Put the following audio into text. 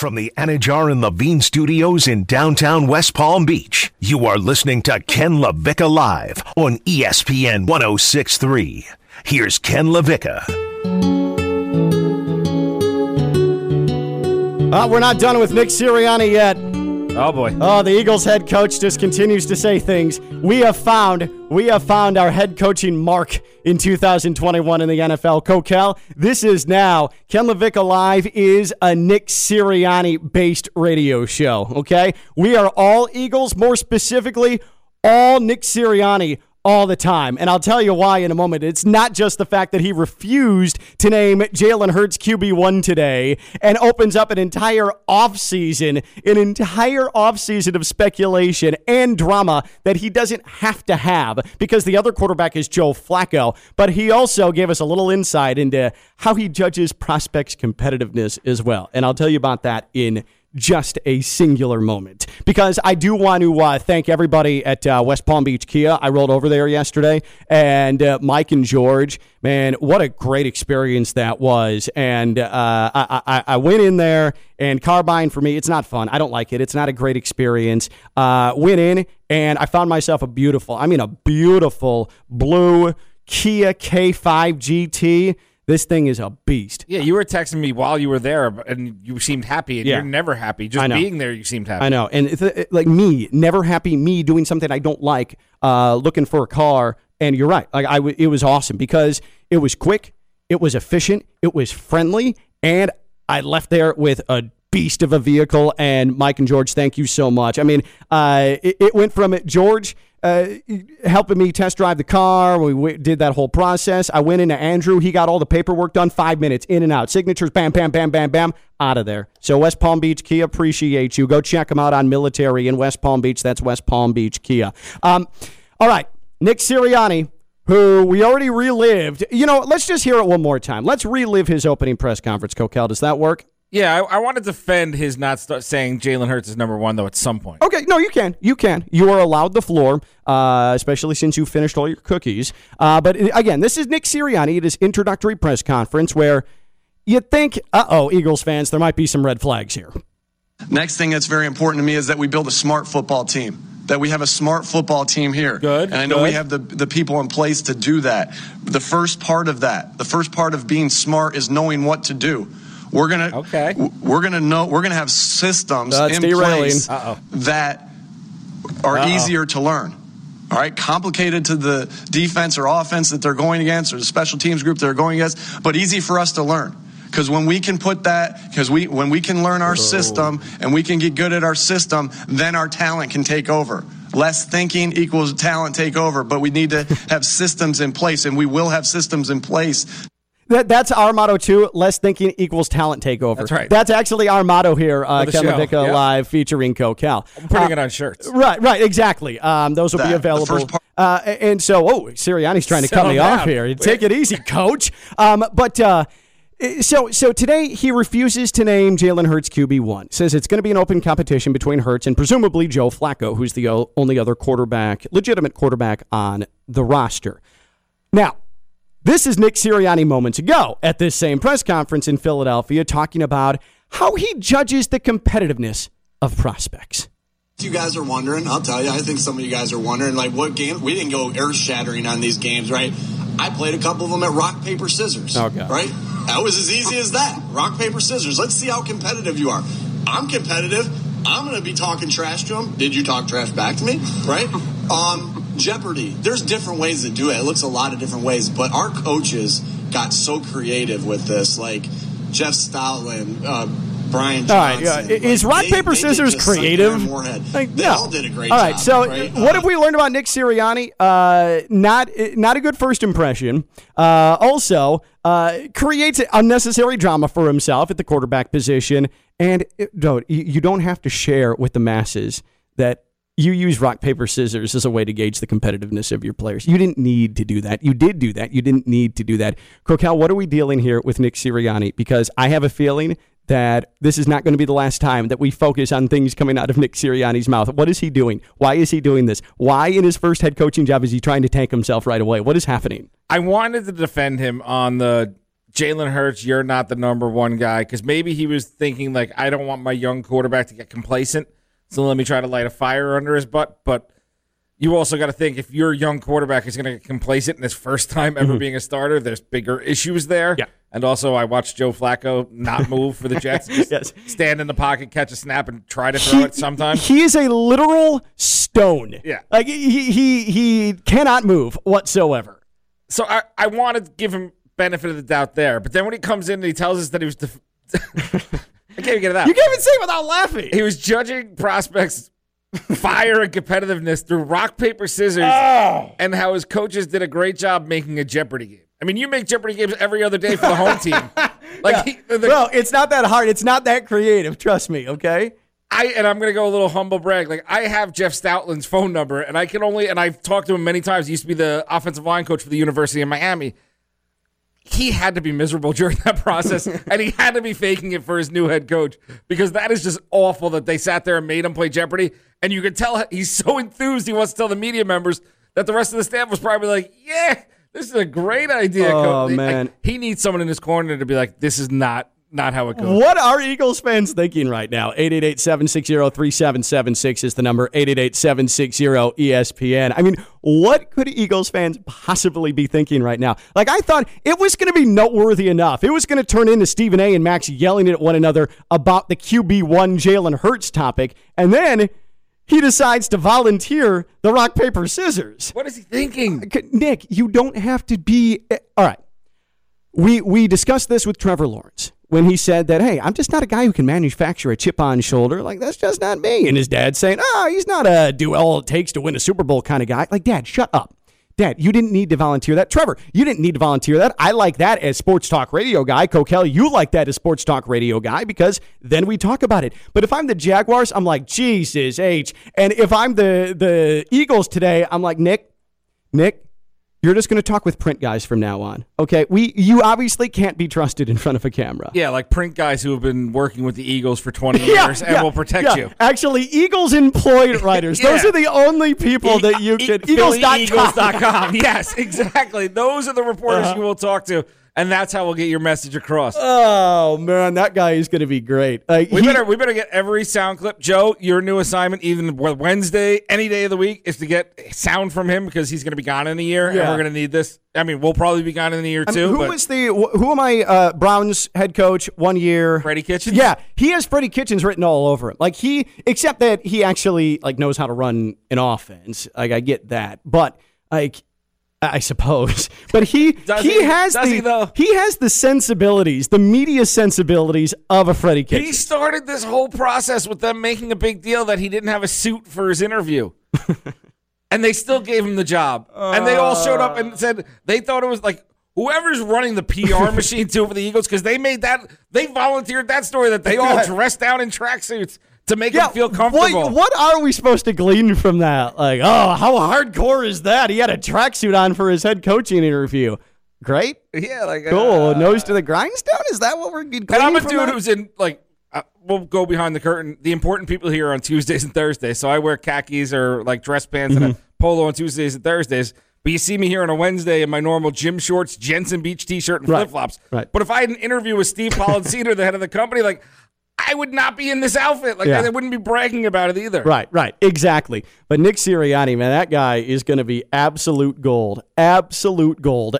From the Anajar and Levine Studios in downtown West Palm Beach, you are listening to Ken LaVicka Live on ESPN 1063. Here's Ken LaVicka. Uh, we're not done with Nick Sirianni yet. Oh boy. Oh, the Eagles head coach just continues to say things. We have found, we have found our head coaching mark in 2021 in the NFL. Kokell, this is now Ken LaVicka Live is a Nick Sirianni based radio show. Okay, we are all Eagles, more specifically, all Nick Sirianni all the time. And I'll tell you why in a moment. It's not just the fact that he refused to name Jalen Hurts QB1 today and opens up an entire offseason, an entire offseason of speculation and drama that he doesn't have to have because the other quarterback is Joe Flacco. But he also gave us a little insight into how he judges prospects' competitiveness as well. And I'll tell you about that in just a singular moment. Because I do want to uh, thank everybody at uh, West Palm Beach Kia. I rolled over there yesterday, and uh, Mike and George, man, what a great experience that was. And uh, I, I, I, went in there, and Carbine for me, it's not fun. I don't like it. It's not a great experience. Uh, went in, and I found myself a beautiful, I mean, a beautiful blue Kia K5 GT this thing is a beast. Yeah, you were texting me while you were there, and you seemed happy, and yeah. you're never happy. Just being there, you seemed happy. I know, and it's, it, like me, never happy. Me doing something I don't like, uh, looking for a car, and you're right. Like I, w- it was awesome because it was quick, it was efficient, it was friendly, and I left there with a beast of a vehicle. And Mike and George, thank you so much. I mean, uh, it, it went from George uh, helping me test drive the car. We w- did that whole process. I went into Andrew. He got all the paperwork done. Five minutes in and out. Signatures, bam, bam, bam, bam, bam, out of there. So West Palm Beach Kia appreciate you. Go check them out on Military in West Palm Beach. That's West Palm Beach Kia. Um, all right, Nick Sirianni. Who we already relived. You know, let's just hear it one more time. Let's relive his opening press conference, Kokell. Does that work? Yeah, I, I want to defend his not st- saying Jalen Hurts is number one though at some point. Okay, no, you can, you can. You are allowed the floor, uh, especially since you finished all your cookies. Uh, but again, this is Nick Sirianni at his introductory press conference, where you think, uh oh, Eagles fans, there might be some red flags here. Next thing that's very important to me is that we build a smart football team. That we have a smart football team here. Good. And I know good. we have the, the people in place to do that. The first part of that, the first part of being smart is knowing what to do. We're gonna okay. We're gonna know. We're gonna have systems That's in place Uh-oh. that are Uh-oh. easier to learn. All right, complicated to the defense or offense that they're going against, or the special teams group they're going against, but easy for us to learn. Because when we can put that, because we when we can learn our system and we can get good at our system, then our talent can take over. Less thinking equals talent take over, but we need to have systems in place, and we will have systems in place that, that's our motto too. Less thinking equals talent takeover. That's right. That's actually our motto here. Uh, Ken LaVicka yep. Live featuring Kokell. I'm putting uh, it on shirts. Right, right, exactly. Um, those will that, be available. Uh, and so, oh, Sirianni's trying to cut me down. off here. Take it easy, Coach. Um, but. Uh, so, so today he refuses to name Jalen Hurts QB one. Says it's going to be an open competition between Hurts and presumably Joe Flacco, who's the only other quarterback, legitimate quarterback on the roster. Now, this is Nick Sirianni moments ago at this same press conference in Philadelphia talking about how he judges the competitiveness of prospects. You guys are wondering, I'll tell you, I think some of you guys are wondering, like, what game? We didn't go earth shattering on these games, right? I played a couple of them at rock, paper, scissors. Okay. Right? That was as easy as that. Rock, paper, scissors. Let's see how competitive you are. I'm competitive. I'm going to be talking trash to him. Did you talk trash back to me? Right? Um, Jeopardy. There's different ways to do it. It looks a lot of different ways, but our coaches got so creative with this. Like Jeff Stoutland, uh, Brian Johnson. All right, yeah. Like, is rock they, paper scissors creative? Like, they no. all did a great all right, job. so right? what uh, have we learned about Nick Sirianni? Uh, not not a good first impression. Uh, also, uh, creates unnecessary drama for himself at the quarterback position, and it, don't you don't have to share with the masses that you use rock, paper, scissors as a way to gauge the competitiveness of your players. You didn't need to do that. You did do that. You didn't need to do that. Kokell, what are we dealing here with Nick Sirianni? Because I have a feeling that this is not going to be the last time that we focus on things coming out of Nick Sirianni's mouth. What is he doing? Why is he doing this? Why, in his first head coaching job, is he trying to tank himself right away? What is happening? I wanted to defend him on the Jalen Hurts, you're not the number one guy because maybe he was thinking like, I don't want my young quarterback to get complacent, so let me try to light a fire under his butt. But you also got to think if your young quarterback is going to get complacent in his first time ever mm-hmm. being a starter, there's bigger issues there. Yeah. And also, I watched Joe Flacco not move for the Jets. yes. Stand in the pocket, catch a snap, and try to throw he, it sometimes. He is a literal stone. Yeah. Like, he, he, he cannot move whatsoever. So I, I want to give him benefit of the doubt there. But then when he comes in and he tells us that he was. Def- I can't even get it out. You can't even say it without laughing. He was judging prospects fire and competitiveness through rock, paper, scissors, oh. and how his coaches did a great job making a Jeopardy game. I mean, you make Jeopardy games every other day for the home team. Like, yeah. he, the, well, it's not that hard. It's not that creative. Trust me. Okay. I and I'm gonna go a little humble brag. Like I have Jeff Stoutland's phone number, and I can only and I've talked to him many times. He used to be the offensive line coach for the University of Miami. He had to be miserable during that process, and he had to be faking it for his new head coach because that is just awful that they sat there and made him play Jeopardy. And you could tell he's so enthused he wants to tell the media members that the rest of the staff was probably like, "Yeah, this is a great idea." Oh man, like, he needs someone in his corner to be like, "This is not not how it goes. What are Eagles fans thinking right now? 888-760-3776 is the number. 888-760-ESPN. I mean, what could Eagles fans possibly be thinking right now? Like, I thought it was going to be noteworthy enough. It was going to turn into Stephen A. and Max yelling at one another about the QB1 Jalen Hurts topic. And then he decides to volunteer the rock, paper, scissors. What is he thinking? Nick, you don't have to be. Eh, all right. We, we discussed this with Trevor Lawrence when he said that, hey, I'm just not a guy who can manufacture a chip on shoulder. Like, that's just not me. And his dad saying, oh, he's not a do all it takes to win a Super Bowl kind of guy. Like, dad, shut up. Dad, you didn't need to volunteer that. Trevor, you didn't need to volunteer that. I like that as sports talk radio guy. Kokell, you like that as sports talk radio guy because then we talk about it. But if I'm the Jaguars, I'm like, Jesus H. And if I'm the the Eagles today, I'm like, Nick, Nick, you're just going to talk with print guys from now on. Okay. We you obviously can't be trusted in front of a camera. Yeah, like print guys who have been working with the Eagles for 20 years and yeah, will protect yeah. you. Actually, Eagles employed writers. Those are the only people that you can e- Eagles.com. Eagles.com. yes, exactly. Those are the reporters uh-huh. you will talk to and that's how we'll get your message across. Oh man, that guy is going to be great. Like, we he, better we better get every sound clip. Joe, your new assignment, even Wednesday, any day of the week, is to get sound from him because he's going to be gone in a year, yeah. and we're going to need this. I mean, we'll probably be gone in a year I mean, too. Who was the who am I? Uh, Browns head coach one year. Freddie Kitchens. Yeah, he has Freddie Kitchens written all over him. Like he, except that he actually like knows how to run an offense. Like I get that, but like I suppose. But he Does he, he has the he, though? he has the sensibilities, the media sensibilities of a Freddie Kitchens. He started this whole process with them making a big deal that he didn't have a suit for his interview. and they still gave him the job. Uh, and they all showed up and said they thought it was like whoever's running the PR machine too for the Eagles because they made that they volunteered that story that they all dressed down in tracksuits to make yeah, him feel comfortable. What, what, are we supposed to glean from that? Like, oh, how hardcore is that? He had a tracksuit on for his head coaching interview. Great. Yeah, like cool. Uh, Nose to the grindstone. Is that what we're gleaning? And I'm a dude that? who's in like. Uh, we'll go behind the curtain. The important people here on Tuesdays and Thursdays. So I wear khakis or like dress pants mm-hmm. and a mm-hmm. polo on Tuesdays and Thursdays. But you see me here on a Wednesday in my normal gym shorts, Jensen Beach t-shirt, and right. flip flops. Right. But if I had an interview with Steve Palazzino, the head of the company, like I would not be in this outfit. Like yeah. I wouldn't be bragging about it either. Right, right, exactly. But Nick Sirianni, man, that guy is going to be absolute gold. Absolute gold.